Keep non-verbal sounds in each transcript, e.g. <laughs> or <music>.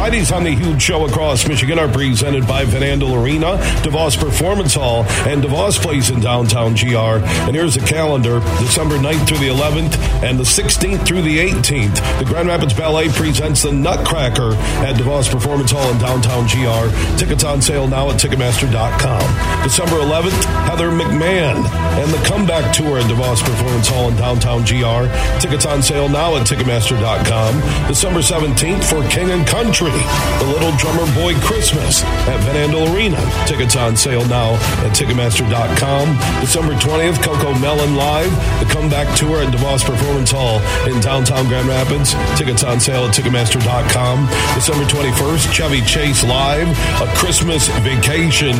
Fridays on the huge show across Michigan are presented by Van Andel Arena, DeVos Performance Hall, and DeVos Place in downtown GR. And here's the calendar December 9th through the 11th and the 16th through the 18th. The Grand Rapids Ballet presents the Nutcracker at DeVos Performance Hall in downtown GR. Tickets on sale now at Ticketmaster.com. December 11th, Heather McMahan and the Comeback Tour at DeVos Performance Hall in downtown GR. Tickets on sale now at Ticketmaster.com. December 17th for King and Country. The Little Drummer Boy Christmas at Van Andel Arena. Tickets on sale now at Ticketmaster.com. December 20th, CoComelon Live, the comeback tour at DeVos Performance Hall in downtown Grand Rapids. Tickets on sale at Ticketmaster.com. December 21st, Chevy Chase Live, a Christmas vacation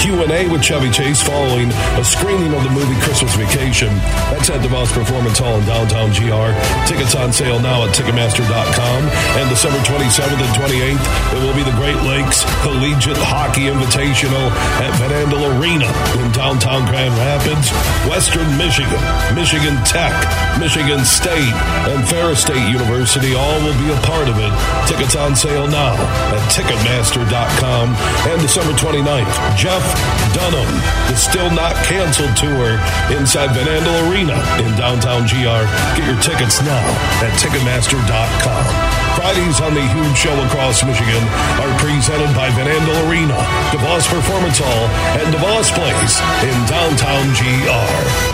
Q&A with Chevy Chase following a screening of the movie Christmas Vacation. That's at DeVos Performance Hall in downtown GR. Tickets on sale now at Ticketmaster.com. And December 27th and 28th, 28th, it will be the Great Lakes Collegiate Hockey Invitational at Van Andel Arena in downtown Grand Rapids, Western Michigan, Michigan Tech, Michigan State, and Ferris State University all will be a part of it. Tickets on sale now at Ticketmaster.com. And December 29th, Jeff Dunham, the Still Not Canceled Tour inside Van Andel Arena in downtown GR. Get your tickets now at Ticketmaster.com. Fridays on the huge show across Michigan are presented by Van Andel Arena, DeVos Performance Hall, and DeVos Place in downtown GR.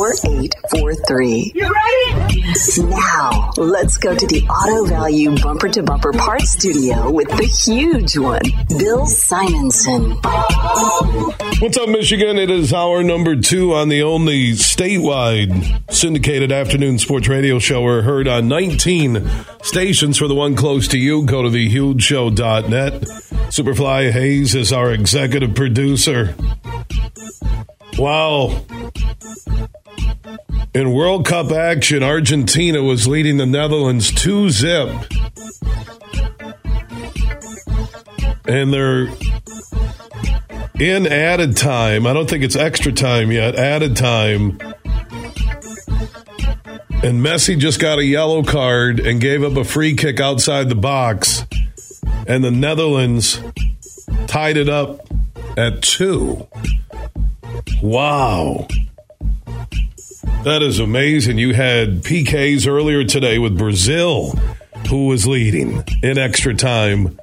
4843. You ready? Now, let's go to the Auto Value Bumper to Bumper Parts Studio with the huge one, Bill Simonson. What's up, Michigan? It is our number two on the only statewide syndicated afternoon sports radio show. We're heard on 19 stations for the one close to you. Go to thehugeshow.net. Superfly Hayes is our executive producer. Wow. In World Cup action, Argentina was leading the Netherlands 2 zip. And they're in added time. I don't think it's extra time yet. Added time. And Messi just got a yellow card and gave up a free kick outside the box. And the Netherlands tied it up at two. Wow. That is amazing. You had PKs earlier today with Brazil, who was leading in extra time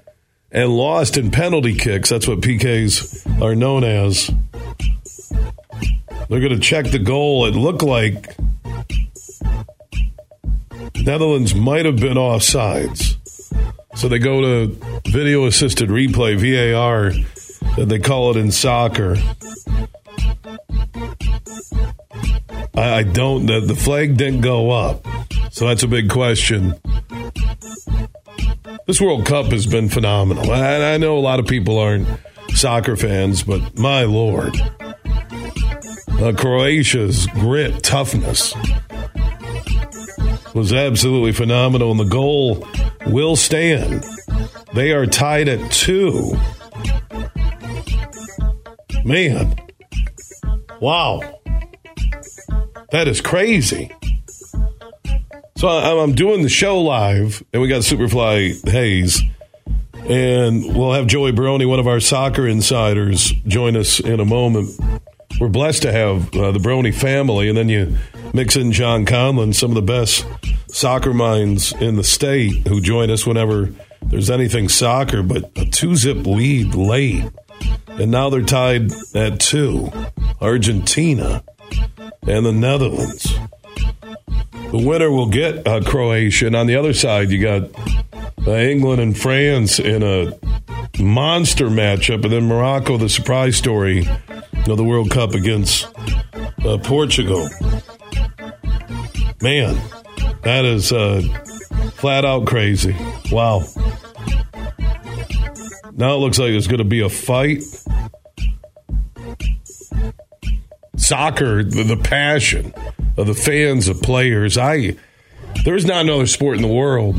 and lost in penalty kicks. That's what PKs are known as. They're going to check the goal. It looked like Netherlands might have been offsides. So they go to video assisted replay, VAR, they call it in soccer. I, I don't. The, the flag didn't go up, so that's a big question. This World Cup has been phenomenal. I, I know a lot of people aren't soccer fans, but my lord, uh, Croatia's grit, toughness was absolutely phenomenal, and the goal will stand. They are tied at two. Man, wow. That is crazy. So I'm doing the show live, and we got Superfly Hayes, and we'll have Joey Barone, one of our soccer insiders, join us in a moment. We're blessed to have uh, the Barone family, and then you mix in John Conlon, some of the best soccer minds in the state, who join us whenever there's anything soccer. But a two-zip lead late, and now they're tied at two. Argentina and the Netherlands. The winner will get uh, Croatia. And on the other side, you got uh, England and France in a monster matchup. And then Morocco, the surprise story, of the World Cup against uh, Portugal. Man, that is uh, flat out crazy. Wow. Now it looks like there's going to be a fight. Soccer, the, the passion of the fans, of players. I there's not another sport in the world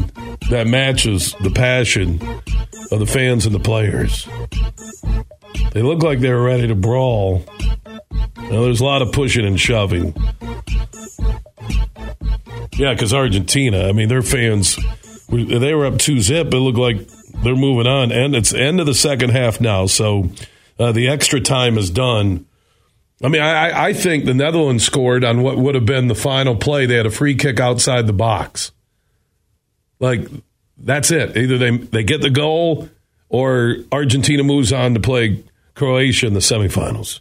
that matches the passion of the fans and the players. They look like they're ready to brawl. Now, there's a lot of pushing and shoving. Yeah, because Argentina, I mean, their fans, they were up 2 zip. It looked like they're moving on. And it's end of the second half now. So uh, the extra time is done. I mean, I, I think the Netherlands scored on what would have been the final play. They had a free kick outside the box. Like, that's it. Either they, they get the goal or Argentina moves on to play Croatia in the semifinals.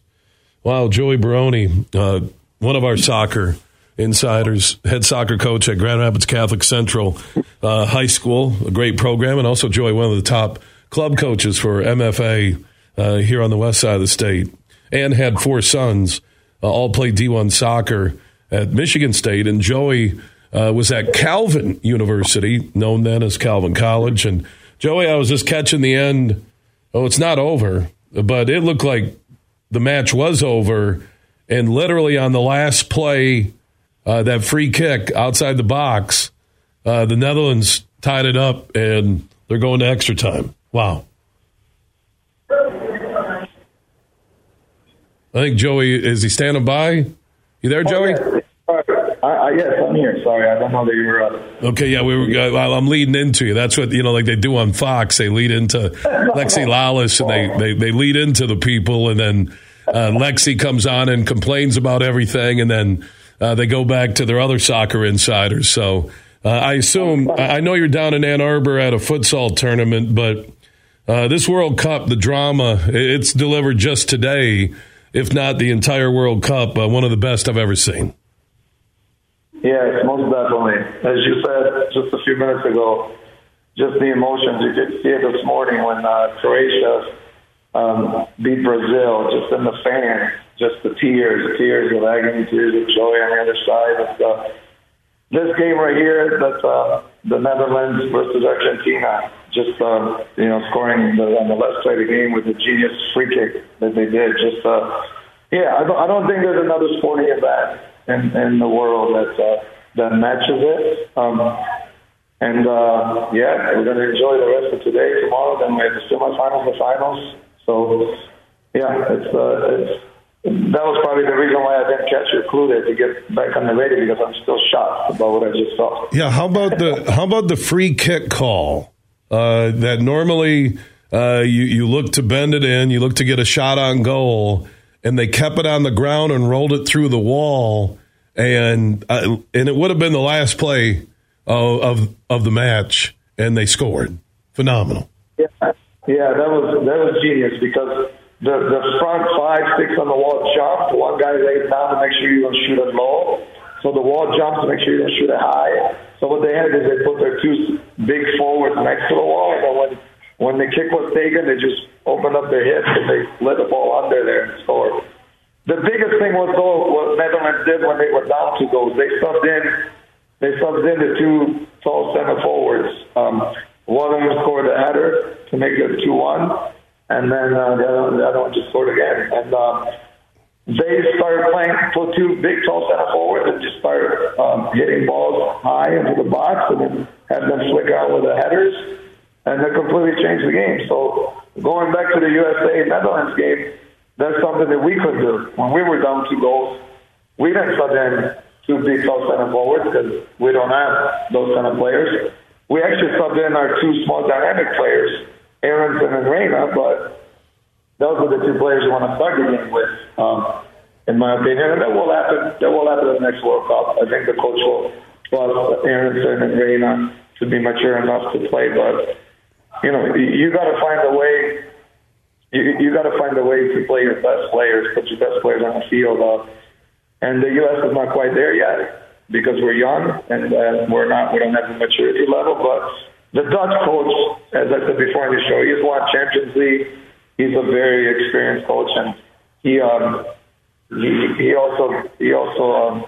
Wow, Joey Barone, uh, one of our soccer insiders, head soccer coach at Grand Rapids Catholic Central uh, High School, a great program, and also Joey, one of the top club coaches for MFA uh, here on the west side of the state and had four sons, uh, all played D1 soccer at Michigan State. And Joey uh, was at Calvin University, known then as Calvin College. And Joey, I was just catching the end. Oh, it's not over, but it looked like the match was over. And literally on the last play, uh, that free kick outside the box, uh, the Netherlands tied it up and they're going to extra time. Wow. I think Joey is he standing by? You there, Joey? Oh, yeah. I, I, yes, I'm here. Sorry, I don't know that you were. up. okay, yeah, we were. Uh, I'm leading into you. That's what you know, like they do on Fox. They lead into <laughs> Lexi Lalas, and they, they they lead into the people, and then uh, Lexi comes on and complains about everything, and then uh, they go back to their other soccer insiders. So uh, I assume I know you're down in Ann Arbor at a futsal tournament, but uh, this World Cup, the drama, it's delivered just today if not the entire World Cup, uh, one of the best I've ever seen. Yes, most definitely. As you said just a few minutes ago, just the emotions. You could see it this morning when uh, Croatia um, beat Brazil, just in the fans, just the tears, tears of agony, tears of joy on the other side. It's, uh, this game right here, that's uh, the Netherlands versus Argentina just uh, you know scoring the, on the left side of the game with the genius free kick that they did. Just uh, yeah, I don't, I don't think there's another sporting event in, in the world that uh, that matches it. Um, and uh, yeah, we're going to enjoy the rest of today, tomorrow. Then we have the semifinals, the finals. So yeah, it's uh, it's that was probably the reason why I didn't catch your clue there to get back on the radio because I'm still shocked about what I just saw. Yeah, how about the how about the free kick call? uh, that normally uh, you you look to bend it in, you look to get a shot on goal, and they kept it on the ground and rolled it through the wall, and uh, and it would have been the last play of, of of the match, and they scored. Phenomenal. Yeah, yeah, that was that was genius because the the front five six on the wall jumped. One guy laid down to make sure you don't shoot it low. So the wall jumps to make sure you don't shoot it high. So what they had is they put their two big forwards next to the wall, and when when the kick was taken, they just opened up their hips and they let the ball under there and scored. The biggest thing was though what Netherlands did when they were down two goals. They subbed in, they subbed in the two tall center forwards. Um, one of them scored a header to make it two one, and then uh, the, other, the other one just scored again. And uh, they started playing for two big tall center forwards and just started um, hitting balls high into the box and then had them flick out with the headers and that completely changed the game. So going back to the USA Netherlands game, that's something that we could do. When we were down two goals, we didn't sub in two big tall center forwards because we don't have those kind of players. We actually subbed in our two small dynamic players, Aronson and Reyna, but those are the two players you want to start the game with, um, in my opinion. And that will happen. That will happen in the next World Cup. I think the coach will trust Aronson and Reyna to be mature enough to play. But you know, you, got to find a way. You, you got to find a way to play your best players, put your best players on the field. Uh, and the U.S. is not quite there yet because we're young and uh, we're not. We don't have the maturity level. But the Dutch coach, as I said before in the show, he's won Champions League he's a very experienced coach, and he um, he he also he also um,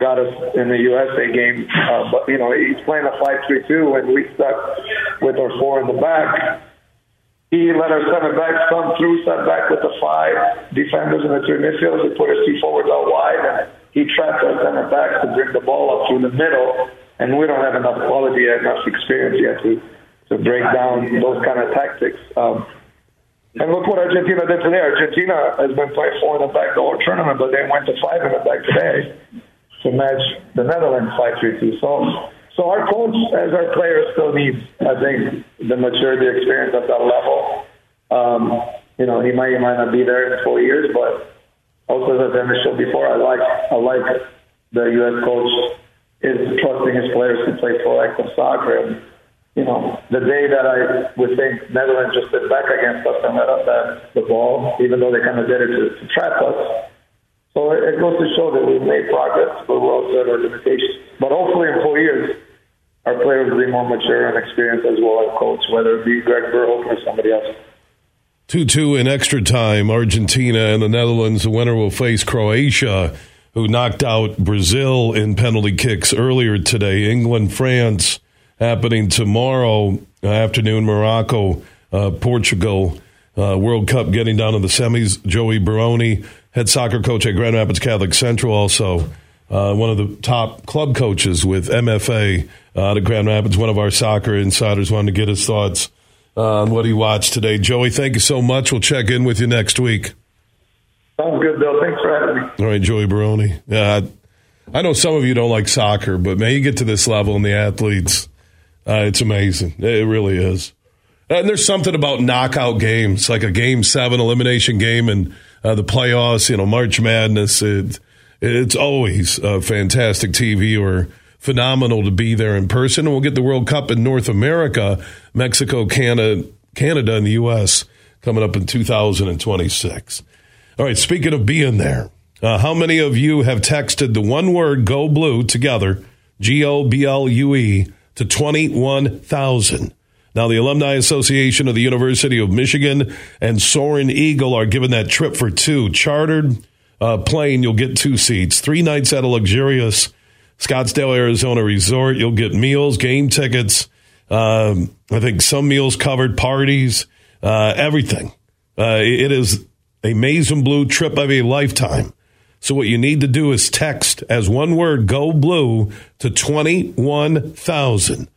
got us in the USA game. Uh, but you know, he's playing a five-three-two, and we stuck with our four in the back. He let our center backs come through, set back with the five defenders and the three midfielders. He put his two forwards out wide, and he trapped our center backs to bring the ball up through the middle. And we don't have enough quality, and enough experience yet to to break down those kind of tactics. Um, and look what Argentina did today. Argentina has been playing four in the back whole tournament, but they went to five in the back today to match the Netherlands 5-3-2. So, so our coach, as our players, still needs, I think, the maturity, experience at that level. Um, you know, he might, he might not be there in four years, but also as I mentioned before, I like, I like the U.S. coach is trusting his players to play proactive soccer. And, you know, the day that I would think Netherlands just sit back against us and let us have the ball, even though they kind of did it to, to trap us, so it goes to show that we've made progress, but we're also at our limitations. But hopefully in four years, our players will be more mature and experienced as well as coach, whether it be Greg Berhalter or somebody else. 2 2 in extra time. Argentina and the Netherlands. The winner will face Croatia, who knocked out Brazil in penalty kicks earlier today. England, France happening tomorrow afternoon. Morocco, uh, Portugal. Uh, World Cup getting down to the semis. Joey Barone head soccer coach at Grand Rapids Catholic Central, also uh, one of the top club coaches with MFA uh, out of Grand Rapids. One of our soccer insiders wanted to get his thoughts on what he watched today. Joey, thank you so much. We'll check in with you next week. Sounds good, Bill. Thanks for having me. All right, Joey Barone. Yeah, I know some of you don't like soccer, but man, you get to this level and the athletes, uh, it's amazing. It really is. And there's something about knockout games, like a game seven elimination game and uh, the playoffs, you know, March Madness. It, it's always uh, fantastic TV or phenomenal to be there in person. And we'll get the World Cup in North America, Mexico, Canada, Canada, and the U.S. coming up in 2026. All right, speaking of being there, uh, how many of you have texted the one word "Go Blue" together, G O B L U E, to twenty one thousand? Now, the Alumni Association of the University of Michigan and Soaring Eagle are giving that trip for two. Chartered uh, plane, you'll get two seats. Three nights at a luxurious Scottsdale, Arizona resort. You'll get meals, game tickets. Um, I think some meals covered, parties, uh, everything. Uh, it is a maize and blue trip of a lifetime. So what you need to do is text as one word, go blue to 21,000.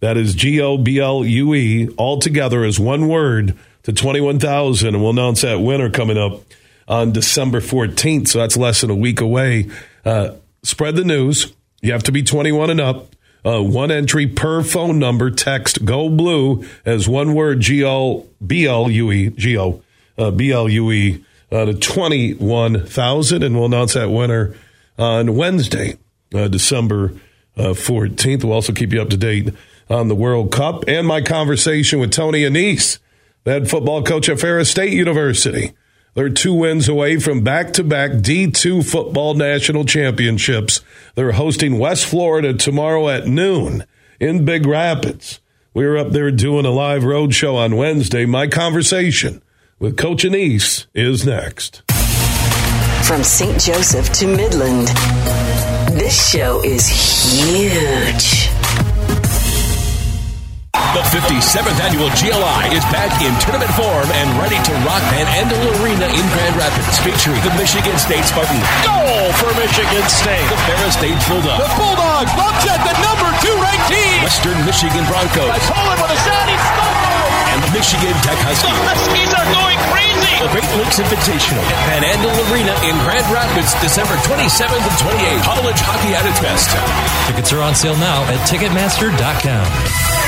That is G O B L U E, all together as one word to 21,000. And we'll announce that winner coming up on December 14th. So that's less than a week away. Uh, spread the news. You have to be 21 and up. Uh, one entry per phone number. Text Go Blue as one word G O B L U E, G O uh, B L U E uh, to 21,000. And we'll announce that winner on Wednesday, uh, December 14th. We'll also keep you up to date on the World Cup and my conversation with Tony Annese, the head football coach at Ferris State University. They're two wins away from back to back D2 football national championships. They're hosting West Florida tomorrow at noon in Big Rapids. We were up there doing a live road show on Wednesday. My conversation with Coach Annese is next. From St. Joseph to Midland, this show is huge. The 57th annual GLI is back in tournament form and ready to rock Van Andel Arena in Grand Rapids, featuring the Michigan State Spartans. Goal for Michigan State. The Ferris State Bulldogs. The Bulldogs launch at the number two ranked team. Western Michigan Broncos. Poland with a shot. He scores. And Michigan Tech Huskies. The Huskies are going crazy. The Great Lakes Invitational at Van Andel Arena in Grand Rapids, December 27th and 28th. College hockey at its best. Tickets are on sale now at Ticketmaster.com.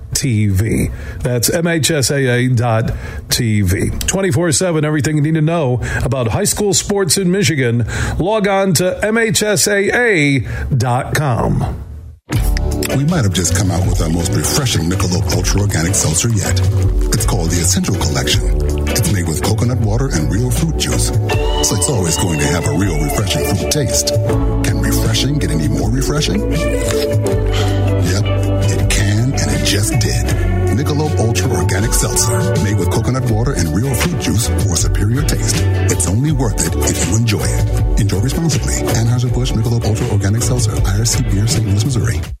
MHSAA.TV. That's MHSAA.TV. 24 7, everything you need to know about high school sports in Michigan. Log on to MHSAA.com. We might have just come out with our most refreshing Michelob Ultra Organic Seltzer yet. It's called the Essential Collection. It's made with coconut water and real fruit juice, so it's always going to have a real refreshing fruit taste. Can refreshing get any more refreshing? Yep, and it just did. Michelob Ultra Organic Seltzer, made with coconut water and real fruit juice for superior taste. It's only worth it if you enjoy it. Enjoy responsibly. Anheuser-Busch Michelob Ultra Organic Seltzer, IRC Beer, St. Louis, Missouri.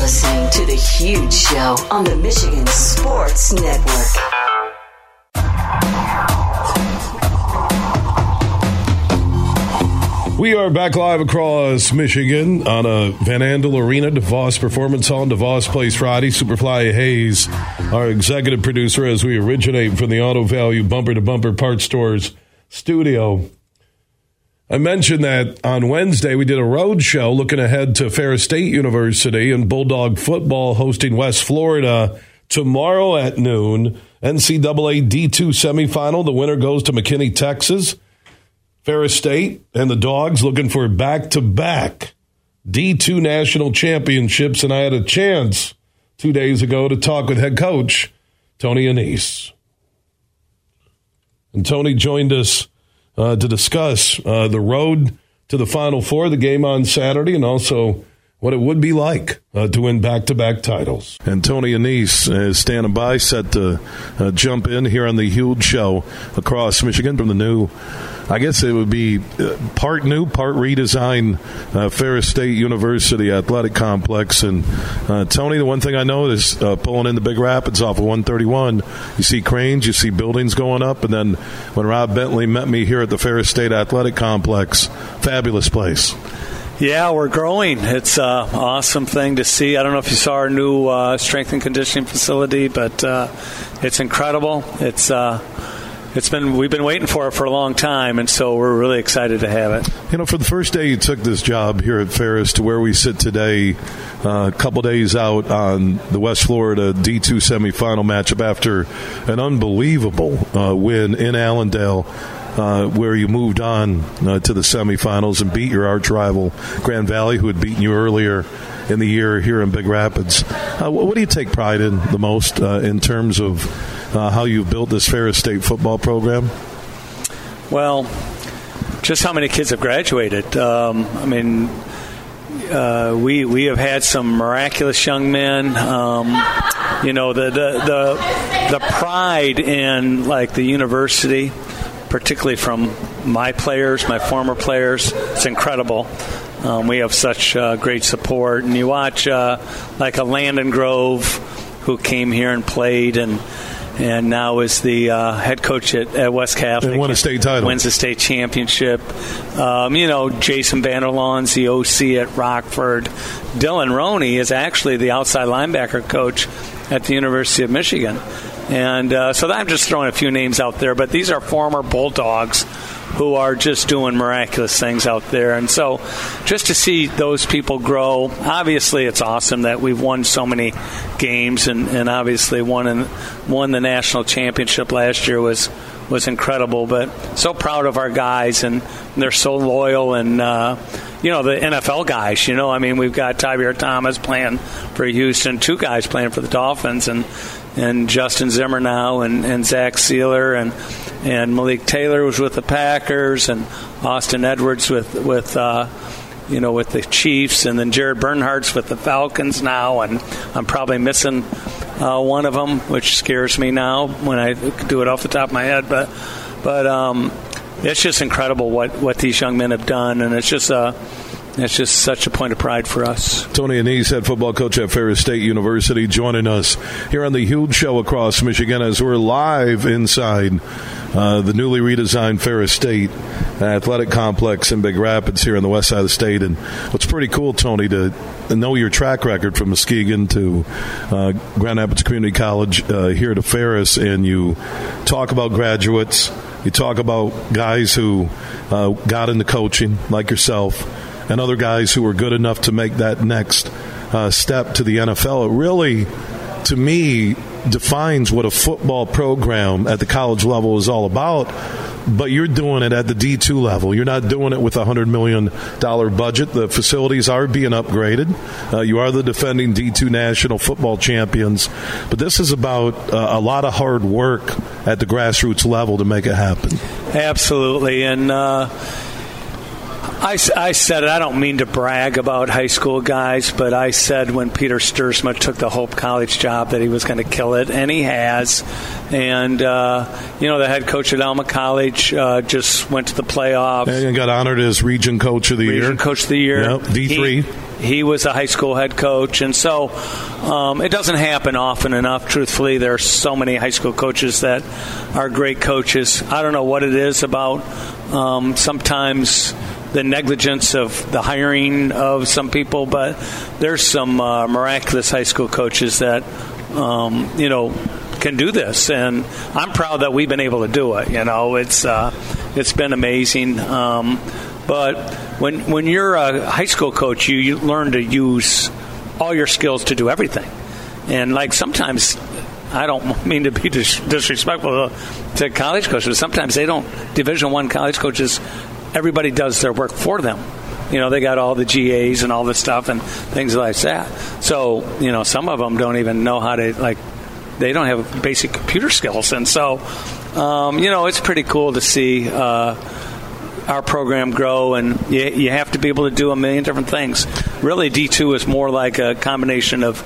Listening to The Huge Show on the Michigan Sports Network. We are back live across Michigan on a Van Andel Arena, DeVos Performance Hall, DeVos Place Friday. Superfly Hayes, our executive producer, as we originate from the Auto Value Bumper to Bumper Part Stores studio. I mentioned that on Wednesday we did a road show looking ahead to Ferris State University and Bulldog football hosting West Florida tomorrow at noon. NCAA D2 semifinal. The winner goes to McKinney, Texas. Ferris State and the Dogs looking for back to back D2 national championships. And I had a chance two days ago to talk with head coach Tony Annese. And Tony joined us uh, to discuss uh, the road to the Final Four, the game on Saturday, and also what it would be like uh, to win back to back titles. And Tony Annese is standing by, set to uh, jump in here on the huge show across Michigan from the new. I guess it would be uh, part new, part redesign uh, Ferris State University Athletic Complex. And uh, Tony, the one thing I know is uh, pulling in the Big Rapids off of 131, you see cranes, you see buildings going up. And then when Rob Bentley met me here at the Ferris State Athletic Complex, fabulous place. Yeah, we're growing. It's an awesome thing to see. I don't know if you saw our new uh, strength and conditioning facility, but uh, it's incredible. It's uh, it's been we've been waiting for it for a long time, and so we're really excited to have it. You know, for the first day you took this job here at Ferris to where we sit today, uh, a couple days out on the West Florida D2 semifinal matchup after an unbelievable uh, win in Allendale. Uh, where you moved on uh, to the semifinals and beat your arch rival Grand Valley, who had beaten you earlier in the year here in Big Rapids. Uh, what, do you take pride in the most uh, in terms of uh, how you've built this Ferris State football program? Well, just how many kids have graduated. Um, I mean, uh, we we have had some miraculous young men. Um, you know, the, the the the pride in like the university, particularly from my players, my former players, it's incredible. Um, we have such uh, great support, and you watch uh, like a Landon Grove who came here and played and and now is the uh, head coach at, at, West Catholic. And won a state title. Wins a state championship. Um, you know, Jason Vanderlaan's the OC at Rockford. Dylan Roney is actually the outside linebacker coach at the University of Michigan. And uh, so I'm just throwing a few names out there, but these are former Bulldogs who are just doing miraculous things out there. And so just to see those people grow, obviously it's awesome that we've won so many games and, and obviously won in, won the national championship last year was was incredible. But so proud of our guys and they're so loyal and uh, you know the NFL guys. You know, I mean we've got Tyree Thomas playing for Houston, two guys playing for the Dolphins, and and Justin Zimmer now, and, and Zach Sieler, and and Malik Taylor was with the Packers, and Austin Edwards with with. Uh, you know, with the Chiefs, and then Jared Bernhardt's with the Falcons now, and I'm probably missing uh, one of them, which scares me now when I do it off the top of my head. But, but um, it's just incredible what, what these young men have done, and it's just a it's just such a point of pride for us. Tony Annese, head football coach at Ferris State University, joining us here on the huge show across Michigan as we're live inside uh, the newly redesigned Ferris State Athletic Complex in Big Rapids here on the west side of the state. And what's pretty cool, Tony, to know your track record from Muskegon to uh, Grand Rapids Community College uh, here to Ferris, and you talk about graduates. You talk about guys who uh, got into coaching, like yourself, and other guys who were good enough to make that next uh, step to the NFL. It really, to me, defines what a football program at the college level is all about. But you're doing it at the D2 level. You're not doing it with a $100 million budget. The facilities are being upgraded. Uh, you are the defending D2 national football champions. But this is about uh, a lot of hard work at the grassroots level to make it happen. Absolutely. And, uh, I, I, said it. I don't mean to brag about high school guys, but I said when Peter Stuursma took the Hope College job that he was going to kill it, and he has. And uh, you know, the head coach at Alma College uh, just went to the playoffs and got honored as region coach of the region year. Region coach of the year. Yep, D three. He, he was a high school head coach, and so um, it doesn't happen often enough. Truthfully, there are so many high school coaches that are great coaches. I don't know what it is about. Um, sometimes the negligence of the hiring of some people, but there's some uh, miraculous high school coaches that um, you know can do this, and I'm proud that we've been able to do it. You know, it's uh, it's been amazing. Um, but when when you're a high school coach, you, you learn to use all your skills to do everything, and like sometimes I don't mean to be disrespectful to college coaches. Sometimes they don't. Division one college coaches everybody does their work for them. You know, they got all the GAs and all the stuff and things like that. So, you know, some of them don't even know how to, like, they don't have basic computer skills. And so, um, you know, it's pretty cool to see uh, our program grow, and you, you have to be able to do a million different things. Really, D2 is more like a combination of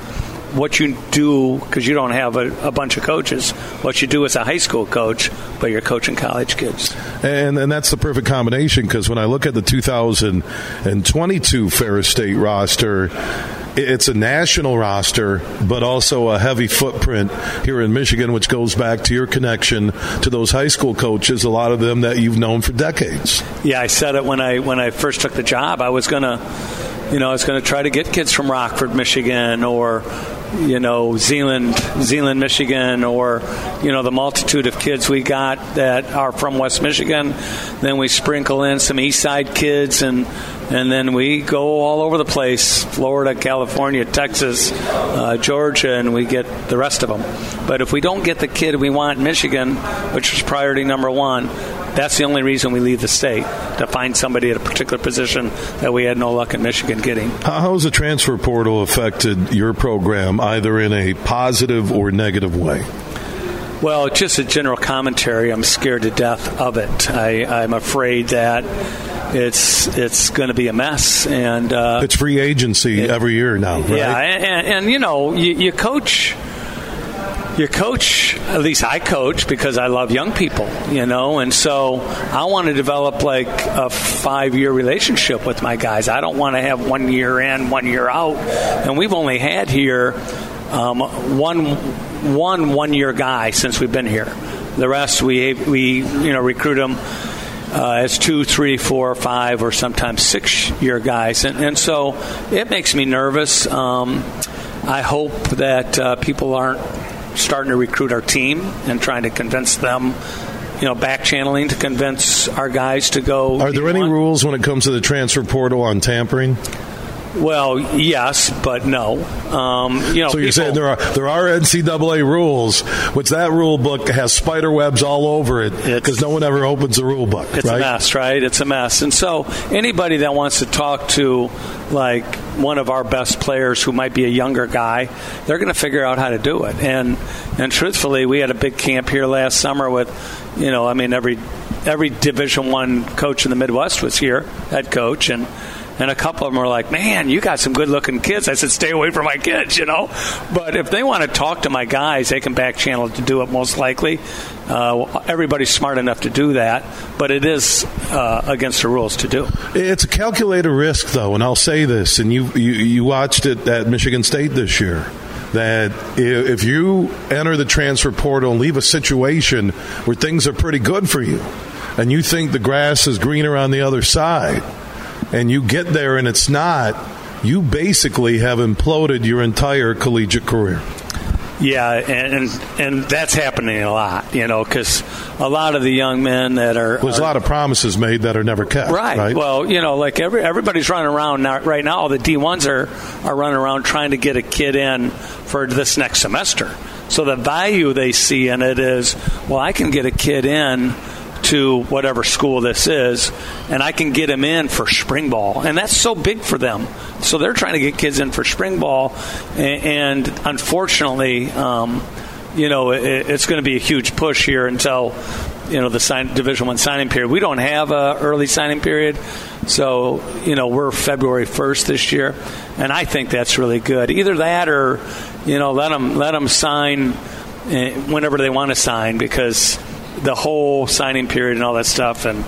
what you do because you don't have a, a, bunch of coaches. What you do as a high school coach, but you're coaching college kids. And and that's the perfect combination because when I look at the 2022 Ferris State roster. It's a national roster, but also a heavy footprint here in Michigan, which goes back to your connection to those high school coaches. A lot of them that you've known for decades. Yeah, I said it when I when I first took the job. I was gonna you know, I was going to try to get kids from Rockford, Michigan, or you know, Zeeland, Zeeland, Michigan, or you know, the multitude of kids we got that are from West Michigan. Then we sprinkle in some East Side kids, and and then we go all over the place: Florida, California, Texas, uh, Georgia, and we get the rest of them. But if we don't get the kid we want Michigan, which was priority number one, that's the only reason we leave the state to find somebody at a particular position that we had no luck in Michigan getting. How has the transfer portal affected your program, either in a positive or negative way? Well, just a general commentary. I'm scared to death of it. I, I'm afraid that it's it's going to be a mess. And uh, it's free agency it, every year now, right? Yeah, and, and, and you know, you, you coach you coach, at least I coach because I love young people, you know, and so I want to develop like a five year relationship with my guys. I don't want to have one year in, one year out. And we've only had here um, one one one year guy since we've been here. The rest we we you know recruit them uh, as two, three, four, five, or sometimes six year guys, and, and so it makes me nervous. Um, I hope that uh, people aren't starting to recruit our team and trying to convince them you know, back channeling to convince our guys to go. Are there any rules when it comes to the transfer portal on tampering? Well, yes, but no. Um, you know, so you're people, saying there are there are NCAA rules, which that rule book has spider webs all over it because no one ever opens the rule book. It's right? a mess, right? It's a mess. And so anybody that wants to talk to like one of our best players who might be a younger guy, they're going to figure out how to do it. And and truthfully, we had a big camp here last summer with, you know, I mean every every Division One coach in the Midwest was here, head coach, and and a couple of them were like, "Man, you got some good-looking kids." I said, "Stay away from my kids," you know. But if they want to talk to my guys, they can back channel to do it. Most likely, uh, everybody's smart enough to do that, but it is uh, against the rules to do. It's a calculated risk, though, and I'll say this: and you you, you watched it at Michigan State this year. That if you enter the transfer portal and leave a situation where things are pretty good for you, and you think the grass is greener on the other side, and you get there and it's not, you basically have imploded your entire collegiate career. Yeah, and and, and that's happening a lot, you know, because a lot of the young men that are there's are, a lot of promises made that are never kept. Right. right? Well, you know, like every everybody's running around now, right now. All the D ones are are running around trying to get a kid in for this next semester. So the value they see in it is, well, I can get a kid in to whatever school this is, and I can get him in for spring ball, and that's so big for them. So they're trying to get kids in for spring ball, and, and unfortunately, um, you know, it, it's going to be a huge push here until you know the sign, Division One signing period. We don't have a early signing period, so you know we're February first this year, and I think that's really good. Either that or you know let them let them sign eh, whenever they want to sign because the whole signing period and all that stuff and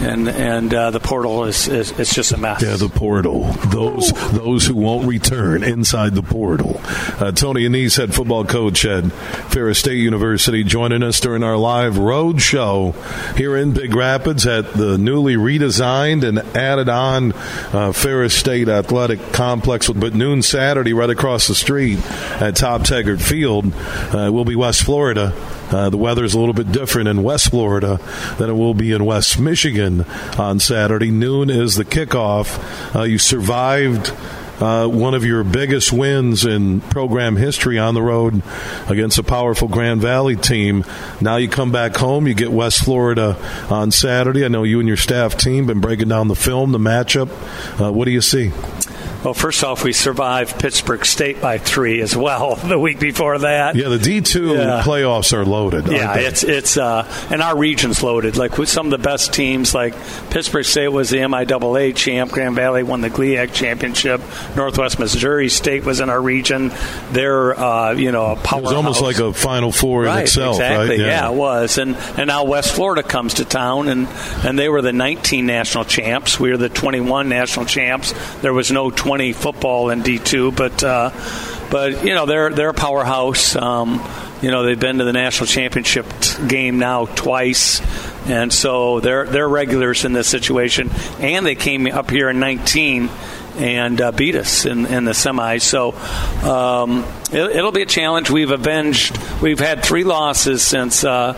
and and uh, the portal is, is it's just a mess. Yeah, the portal. Those those who won't return inside the portal. Uh, Tony Annese, head football coach at Ferris State University, joining us during our live road show here in Big Rapids at the newly redesigned and added on uh, Ferris State Athletic Complex. But noon Saturday, right across the street at Top Taggart Field, uh, will be West Florida. Uh, the weather is a little bit different in West Florida than it will be in West Michigan on Saturday. Noon is the kickoff. Uh, you survived. Uh, one of your biggest wins in program history on the road against a powerful Grand Valley team. Now you come back home, you get West Florida on Saturday. I know you and your staff team been breaking down the film, the matchup. Uh, what do you see? Well, first off, we survived Pittsburg State by three as well <laughs> the week before that. Yeah, the D two yeah. playoffs are loaded. Yeah, it's it's uh, and our region's loaded. Like with some of the best teams, like Pittsburg State was the MIAA champ. Grand Valley won the GLIAC championship. Northwest Missouri State was in our region. They're uh, you know a powerhouse. It was almost like a Final Four right, in itself, exactly. right? Yeah. yeah, it was. And and now West Florida comes to town, and and they were the 19 national champs. We were the 21 national champs. There was no 20 football in D2, but uh, but you know they're they're a powerhouse. Um, you know they've been to the national championship game now twice, and so they're they're regulars in this situation. And they came up here in 19 and uh, beat us in, in the semis. So um, it, will be a challenge. We've avenged. We've had three losses since. Uh,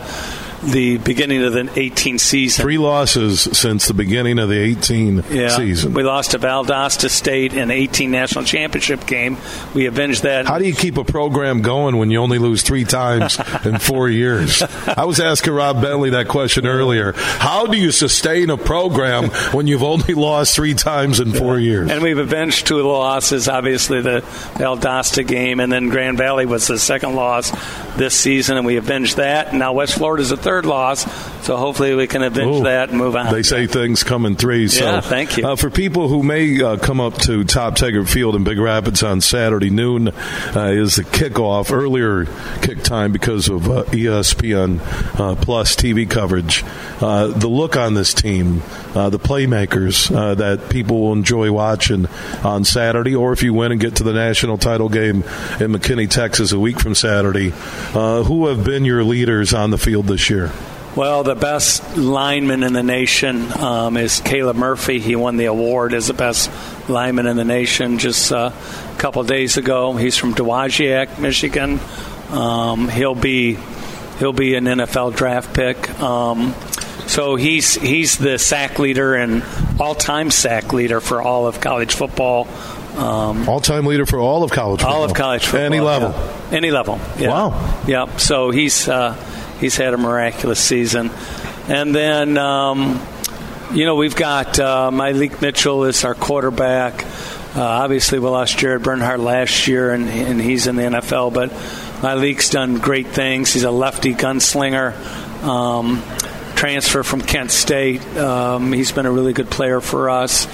the beginning of the 18 season. Three losses since the beginning of the 18 yeah. season. We lost to Valdosta State in the 18 national championship game. We avenged that. How do you keep a program going when you only lose three times <laughs> in four years? I was asking Rob Bentley that question earlier. How do you sustain a program when you've only lost three times in four years? And we've avenged two the losses, obviously the Valdosta game, and then Grand Valley was the second loss this season, and we avenged that. And now West Florida's a third loss, so hopefully we can avenge Ooh, that and move on. They say things come in threes. So, yeah, thank you. Uh, for people who may uh, come up to Top Taggart Field in Big Rapids on Saturday noon uh, is the kickoff, earlier kick time because of uh, ESPN uh, Plus TV coverage. Uh, the look on this team, the playmakers that people will enjoy watching on Saturday, or if you win and get to the national title game in McKinney, Texas, a week from Saturday, who have been your leaders on the field this year? Well, the best lineman in the nation um, is Caleb Murphy. He won the award as the best lineman in the nation just uh, a couple days ago. He's from Dowagiac, Michigan. Um, he'll be he'll be an NFL draft pick. Um, So he's he's the sack leader and all-time sack leader for all of college football. Um, all-time leader for all of college football. All of college football. Any level. Yeah. Any level. Yeah. Wow. Yep. So he's uh, he's had a miraculous season, and then. Um, you know, we've got uh, Mylik Mitchell is our quarterback. Uh, obviously, we lost Jared Bernhardt last year, and, and he's in the NFL. But Mylik's done great things. He's a lefty gunslinger. Um, transfer from Kent State. Um, he's been a really good player for us.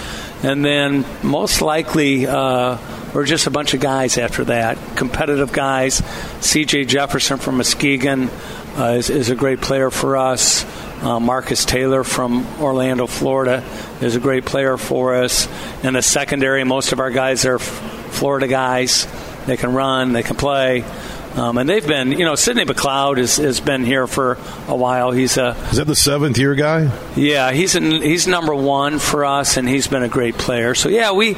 And then most likely, uh, we're just a bunch of guys after that, competitive guys. C.J. Jefferson from Muskegon uh, is, is, a great player for us. Uh, Marcus Taylor from Orlando, Florida, is a great player for us. In the secondary, most of our guys are Florida guys. They can run, they can play. Um, and they've been, you know, Sidney McLeod has, has been here for a while. He's a is that the seventh year guy? Yeah, he's in, he's number one for us, and he's been a great player. So yeah, we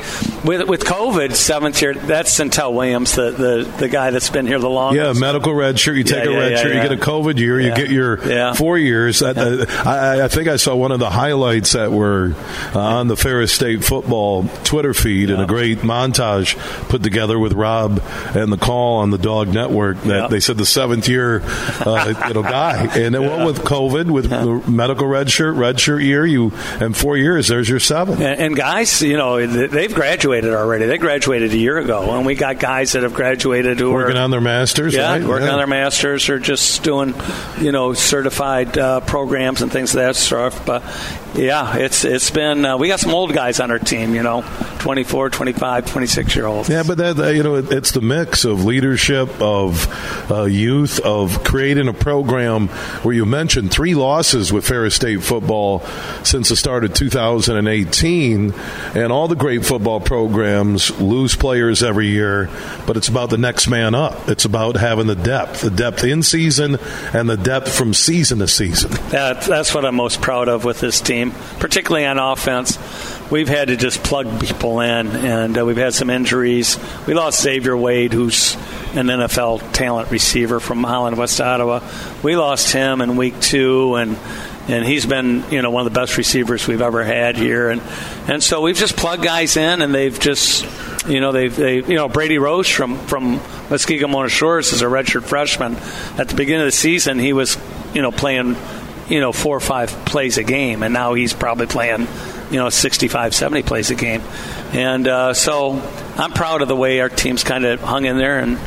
with with COVID seventh year. That's Centel Williams, the, the the guy that's been here the longest. Yeah, medical red shirt. You take yeah, a red yeah, shirt, you get a COVID year, you get your four years. I, I, I, think I saw one of the highlights that were uh, on the Ferris State football Twitter feed, and a great montage put together with Rob and the call on the Dog Network that yep. they said the seventh year uh, you know guy, and then yeah. with COVID, with the medical red shirt, red shirt year, you and four years, there's your seven. And, and, guys, you know, they've graduated already. They graduated a year ago, and we got guys that have graduated who working are, on their masters, yeah, right? working yeah. on their masters, or just doing, you know, certified uh, programs and things of that stuff. But yeah, it's it's been uh, we got some old guys on our team, you know, 24, 25, 26 year olds. Yeah, but that you know, it's the mix of leadership of uh, youth of creating a program where you mentioned three losses with Ferris State football since the start of 2018, and all the great football programs lose players every year, but it's about the next man up. It's about having the depth, the depth in season, and the depth from season to season. That, that's what I'm most proud of with this team, particularly on offense we've had to just plug people in, and uh, we've had some injuries. We lost Xavier Wade, who's an NFL talent receiver from Holland, West Ottawa. We lost him in week two, and and he's been you know one of the best receivers we've ever had here, and and so we've just plugged guys in, and they've just you know they've they you know Brady Roche from from Muskegon Mona Shores is a redshirt freshman. At the beginning of the season, he was you know playing you know four or five plays a game, and now he's probably playing you know 65, 70 plays a game, and uh, so I'm proud of the way our team's kind of hung in there and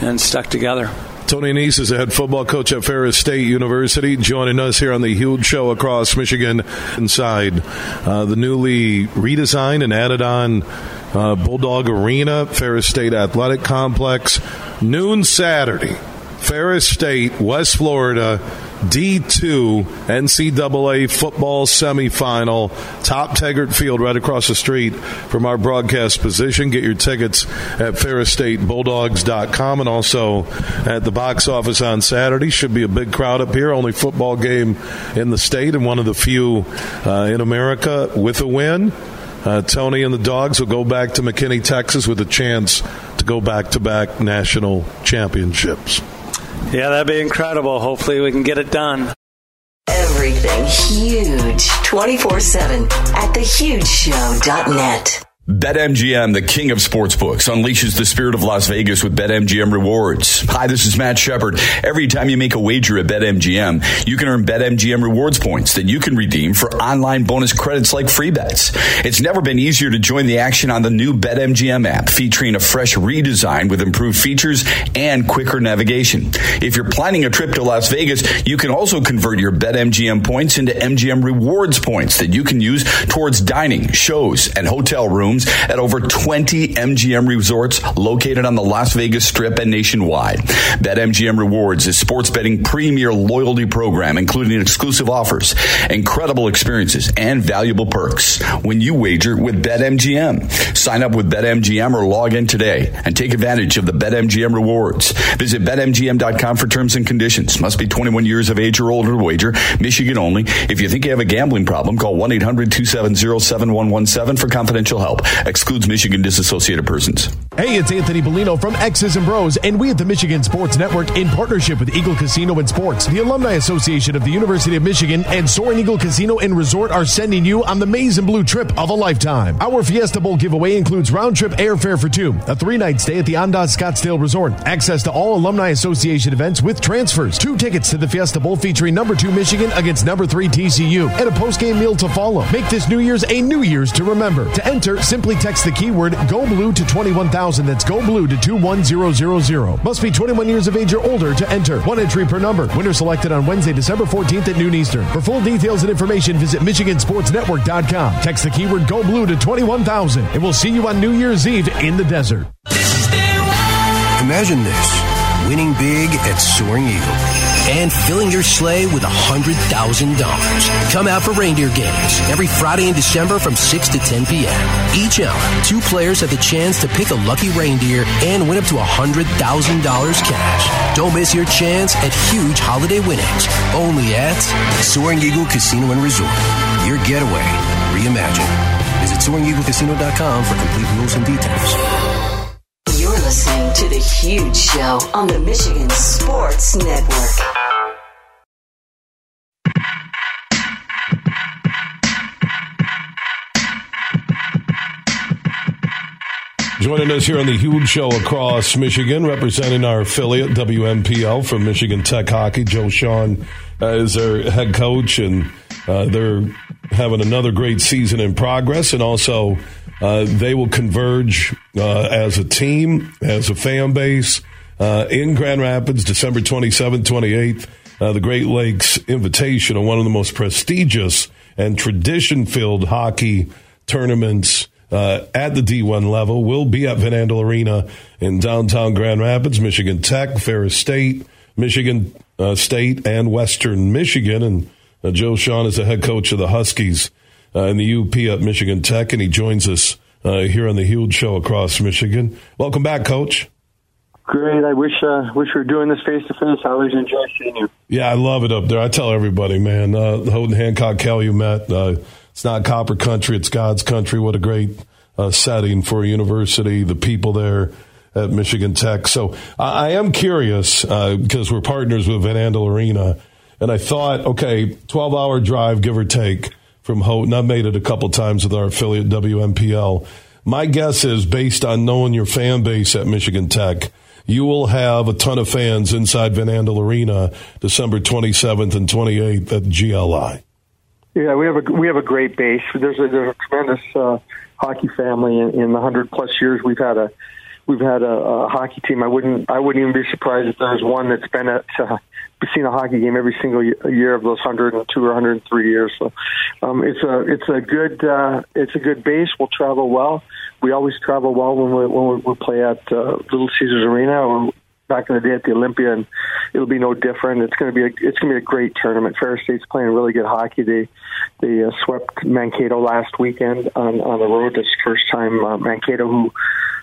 and stuck together. Tony Annese is the head football coach at Ferris State University, joining us here on the huge show across Michigan inside uh, the newly redesigned and added on uh, Bulldog Arena, Ferris State Athletic Complex, noon Saturday. Ferris State, West Florida, D2 NCAA football semifinal. Top Taggart Field right across the street from our broadcast position. Get your tickets at ferrisstatebulldogs.com and also at the box office on Saturday. Should be a big crowd up here. Only football game in the state and one of the few uh, in America with a win. Uh, Tony and the Dogs will go back to McKinney, Texas with a chance to go back to back national championships. Yeah, that'd be incredible. Hopefully, we can get it done. Everything huge 24 7 at thehugeshow.net. BetMGM, the king of sportsbooks, unleashes the spirit of Las Vegas with BetMGM rewards. Hi, this is Matt Shepard. Every time you make a wager at BetMGM, you can earn BetMGM rewards points that you can redeem for online bonus credits like free bets. It's never been easier to join the action on the new BetMGM app, featuring a fresh redesign with improved features and quicker navigation. If you're planning a trip to Las Vegas, you can also convert your BetMGM points into MGM rewards points that you can use towards dining, shows, and hotel rooms at over 20 MGM resorts located on the Las Vegas Strip and nationwide. BetMGM Rewards is sports betting premier loyalty program, including exclusive offers, incredible experiences, and valuable perks when you wager with BetMGM. Sign up with BetMGM or log in today and take advantage of the BetMGM rewards. Visit BetMGM.com for terms and conditions. Must be 21 years of age or older to wager. Michigan only. If you think you have a gambling problem, call 1 800 270 7117 for confidential help. Excludes Michigan disassociated persons. Hey, it's Anthony Bellino from X's and Bros, and we at the Michigan Sports Network, in partnership with Eagle Casino and Sports, the Alumni Association of the University of Michigan, and Soaring Eagle Casino and Resort are sending you on the Maize and Blue trip of a lifetime. Our Fiesta Bowl giveaway includes round trip airfare for two, a three night stay at the Andaz Scottsdale Resort, access to all Alumni Association events with transfers, two tickets to the Fiesta Bowl featuring number two Michigan against number three TCU, and a post game meal to follow. Make this New Year's a New Year's to remember. To enter, simply text the keyword Go Blue to 21,000. That's Go Blue to 21000. Must be 21 years of age or older to enter. One entry per number. Winner selected on Wednesday, December 14th at noon Eastern. For full details and information, visit MichiganSportsNetwork.com. Text the keyword Go Blue to 21,000 and we'll see you on New Year's Eve in the desert. Imagine this winning big at Soaring Eagle and filling your sleigh with $100,000. Come out for reindeer games every Friday in December from 6 to 10 p.m. Each hour, two players have the chance to pick a lucky reindeer and win up to $100,000 cash. Don't miss your chance at huge holiday winnings only at Soaring Eagle Casino and Resort. Your getaway reimagined. Visit SoaringEagleCasino.com for complete rules and details. You're listening to The Huge Show on the Michigan Sports Network. Joining us here on the huge show across Michigan, representing our affiliate WMPL from Michigan Tech Hockey, Joe Shawhan uh, is their head coach, and uh, they're having another great season in progress, and also uh, they will converge uh, as a team, as a fan base uh, in Grand Rapids, December 27th, 28th, uh, the Great Lakes Invitational, one of the most prestigious and tradition-filled hockey tournaments uh, at the D1 level will be at Van Andel Arena in downtown Grand Rapids, Michigan Tech, Ferris State, Michigan uh, State, and Western Michigan. And uh, Joe Shawhan is the head coach of the Huskies uh, in the UP at Michigan Tech, and he joins us uh, here on the Huge Show across Michigan. Welcome back, Coach. Great. I wish uh, wish we were doing this face to face. I always enjoy seeing you. Yeah, I love it up there. I tell everybody, man. Uh, Houghton Hancock Calumet. Uh, it's not copper country; it's God's country. What a great uh, setting for a university. The people there at Michigan Tech. So I, I am curious uh, because we're partners with Van Andel Arena, and I thought, okay, twelve hour drive, give or take, from Houghton. I've made it a couple times with our affiliate WMPL. My guess is based on knowing your fan base at Michigan Tech you will have a ton of fans inside Van Andel Arena December 27th and 28th at GLI. Yeah, we have a we have a great base. There's a, there's a tremendous uh, hockey family in, in the hundred plus years we've had a we've had a, a hockey team. I wouldn't I wouldn't even be surprised if there's one that's been at uh, seen a hockey game every single year of those 102 or 103 years. So um, it's a it's a good uh, it's a good base. We'll travel well. We always travel well when we when we play at uh, Little Caesars Arena or back in the day at the Olympia, and it'll be no different. It's going to be a, it's going to be a great tournament. Ferris State's playing really good hockey. They they uh, swept Mankato last weekend on on the road. This first time uh, Mankato, who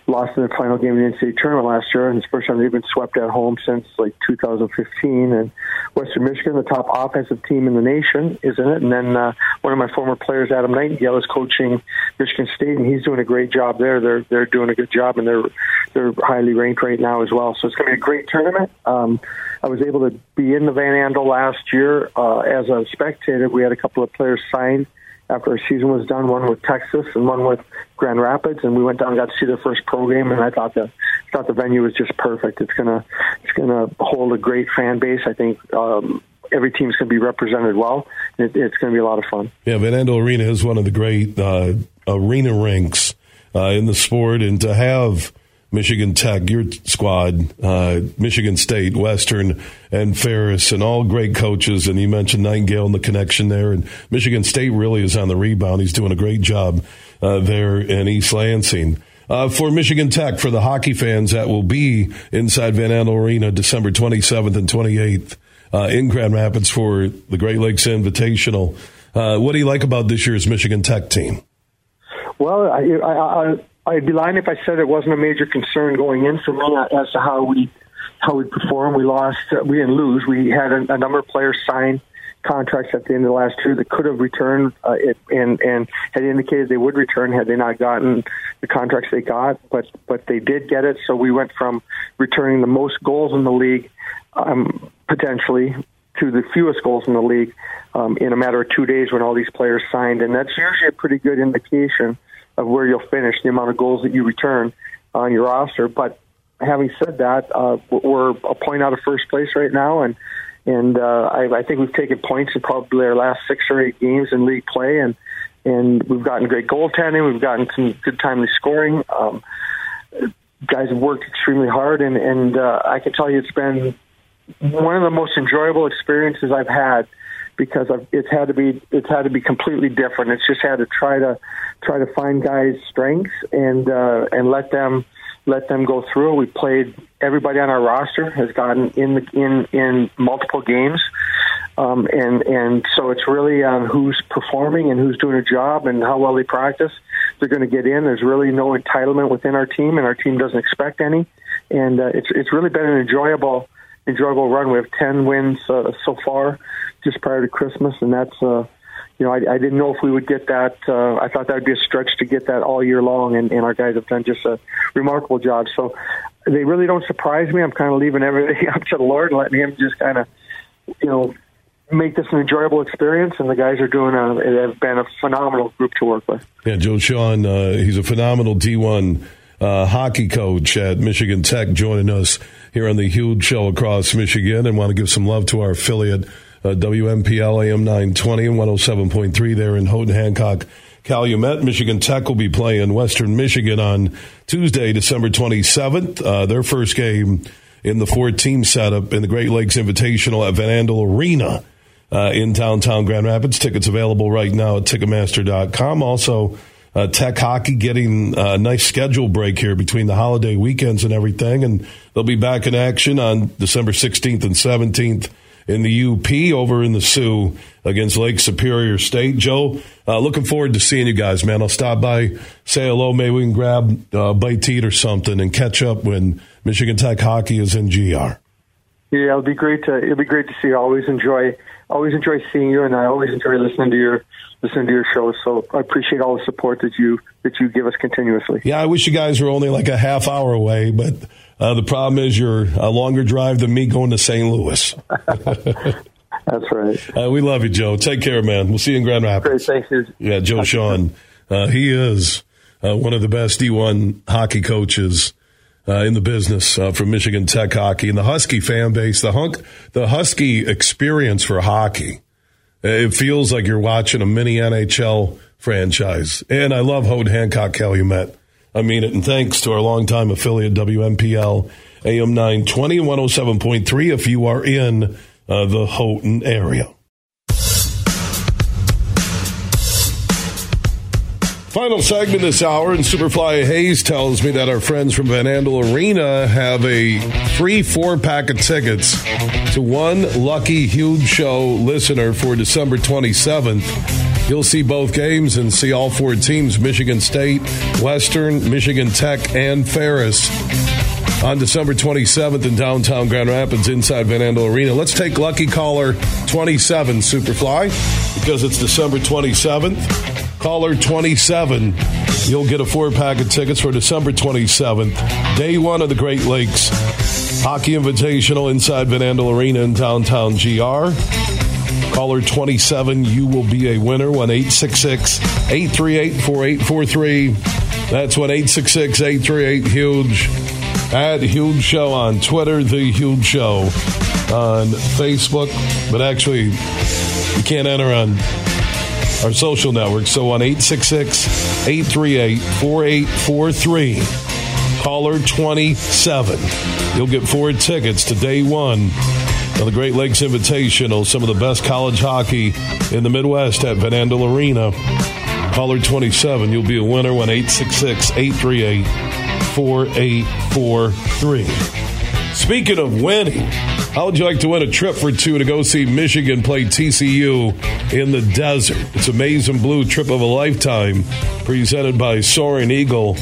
lost in the final game of the NCAA tournament last year, and it's first time they've been swept at home since like 2015. And Western Michigan, the top offensive team in the nation, isn't it? And then uh, one of my former players, Adam Nightingale, is coaching Michigan State, and he's doing a great job there. They're they're doing a good job, and they're they're highly ranked right now as well. So it's going to be a great tournament. Um, I was able to be in the Van Andel last year uh, as a spectator. We had a couple of players signed after our season was done, one with Texas and one with Grand Rapids, and we went down and got to see their first pro game, and I thought the thought the venue was just perfect. It's gonna it's gonna hold a great fan base. I think um, every team's gonna be represented well. It, it's gonna be a lot of fun. Yeah, Van Andel Arena is one of the great uh, arena rinks uh, in the sport, and to have Michigan Tech, your squad, uh, Michigan State, Western, and Ferris, and all great coaches. And you mentioned Nightingale and the connection there. And Michigan State really is on the rebound. He's doing a great job uh, there in East Lansing. Uh, for Michigan Tech, for the hockey fans that will be inside Van Andel Arena December 27th and 28th uh, in Grand Rapids for the Great Lakes Invitational. Uh, what do you like about this year's Michigan Tech team? Well, I, I, I I'd be lying if I said it wasn't a major concern going in for me as to how we how we perform. We lost, uh, we didn't lose. We had a, a number of players sign contracts at the end of the last year that could have returned uh, it, and and had indicated they would return had they not gotten the contracts they got, but but they did get it. So we went from returning the most goals in the league um, potentially to the fewest goals in the league um, in a matter of two days when all these players signed, and that's usually a pretty good indication of where you'll finish, the amount of goals that you return on your roster. But having said that, uh, we're a point out of first place right now, and and uh, I, I think we've taken points in probably our last six or eight games in league play, and and we've gotten great goaltending, we've gotten some good timely scoring. Um, guys have worked extremely hard, and and uh, I can tell you it's been one of the most enjoyable experiences I've had because it's had to be it's had to be completely different. It's just had to try to try to find guys' strengths and uh, and let them let them go through. We played everybody on our roster has gotten in the, in in multiple games, um, and and so it's really on who's performing and who's doing a job and how well they practice. They're going to get in. There's really no entitlement within our team, and our team doesn't expect any. And uh, it's it's really been an enjoyable enjoyable run. We have ten wins uh, so far, just prior to Christmas, and that's uh, you know I, I didn't know if we would get that. Uh, I thought that would be a stretch to get that all year long, and, and our guys have done just a remarkable job. So they really don't surprise me. I'm kind of leaving everything <laughs> up to the Lord letting Him just kind of you know make this an enjoyable experience, and the guys are doing a have been a phenomenal group to work with. Yeah, Joe Shawhan, uh, he's a phenomenal D1 uh, hockey coach at Michigan Tech, joining us here on the huge show across Michigan, and want to give some love to our affiliate. Uh, WMPL AM 920 and 107.3 there in Houghton Hancock. Calumet, Michigan Tech will be playing Western Michigan on Tuesday, December 27th. Uh, their first game in the four team setup in the Great Lakes Invitational at Van Andel Arena uh, in downtown Grand Rapids. Tickets available right now at Ticketmaster.com. Also, uh, Tech Hockey getting a nice schedule break here between the holiday weekends and everything. And they'll be back in action on December 16th and 17th in the UP over in the Soo against Lake Superior State. Joe, uh, looking forward to seeing you guys, man. I'll stop by, say hello. Maybe we can grab a uh, bite to eat or something and catch up when Michigan Tech hockey is in GR. Yeah, it'll be great to it'll be great to see you. Always enjoy always enjoy seeing you, and I always enjoy listening to your listening to your show. So I appreciate all the support that you that you give us continuously. Yeah, I wish you guys were only like a half hour away, but uh, the problem is you're a longer drive than me going to St. Louis. <laughs> That's right. Uh, we love you, Joe. Take care, man. We'll see you in Grand Rapids. Great, thanks. Yeah, Joe Shawhan. Uh, he is uh, one of the best D1 hockey coaches uh, in the business uh, from Michigan Tech hockey and the Husky fan base. The hunk, the Husky experience for hockey. It feels like you're watching a mini NHL franchise. And I love Houghton Hancock Calumet. I mean it. And thanks to our longtime affiliate, WMPL AM 920 and 107.3 if you are in uh, the Houghton area. Final segment this hour, and Superfly Hayes tells me that our friends from Van Andel Arena have a free four pack of tickets to one lucky huge show listener for December 27th. You'll see both games and see all four teams Michigan State, Western, Michigan Tech, and Ferris on December 27th in downtown Grand Rapids inside Van Andel Arena. Let's take lucky caller 27, Superfly, because it's December 27th. Caller 27, you'll get a four pack of tickets for December 27th, day one of the Great Lakes Hockey Invitational inside Van Andel Arena in downtown GR. Caller 27, you will be a winner. 1 866 838 4843. That's 1 866 838 Huge. At Huge Show on Twitter, The Huge Show on Facebook. But actually, you can't enter on our social networks. So on 866 838 4843, caller 27, you'll get four tickets to day one of the Great Lakes Invitational, some of the best college hockey in the Midwest at Van Andel Arena. Caller 27, you'll be a winner when 866 838 4843. Speaking of winning, how would you like to win a trip for two to go see Michigan play TCU in the desert? It's a maize and blue trip of a lifetime presented by Soaring Eagle.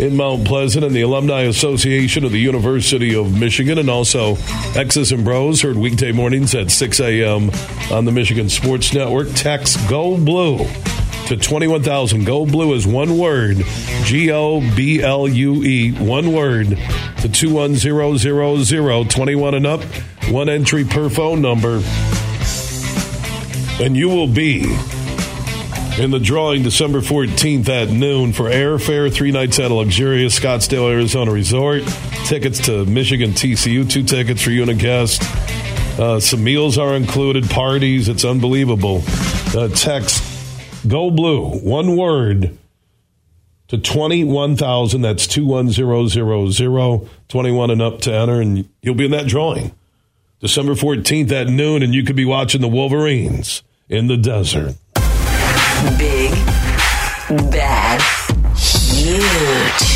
in Mount Pleasant and the Alumni Association of the University of Michigan, and also X's and Bros heard weekday mornings at 6 a.m. on the Michigan Sports Network. Text Go Blue to 21,000. Go Blue is one word G O B L U E, one word to 21000, 21 and up, one entry per phone number. And you will be in the drawing December 14th at noon for airfare, three nights at a luxurious Scottsdale, Arizona resort. Tickets to Michigan TCU, two tickets for you and a guest. Uh, some meals are included, parties. It's unbelievable. Uh, text Go Blue, one word to 21,000. That's 21000, 21 and up to enter, and you'll be in that drawing. December 14th at noon, and you could be watching the Wolverines in the desert. Big, bad, huge.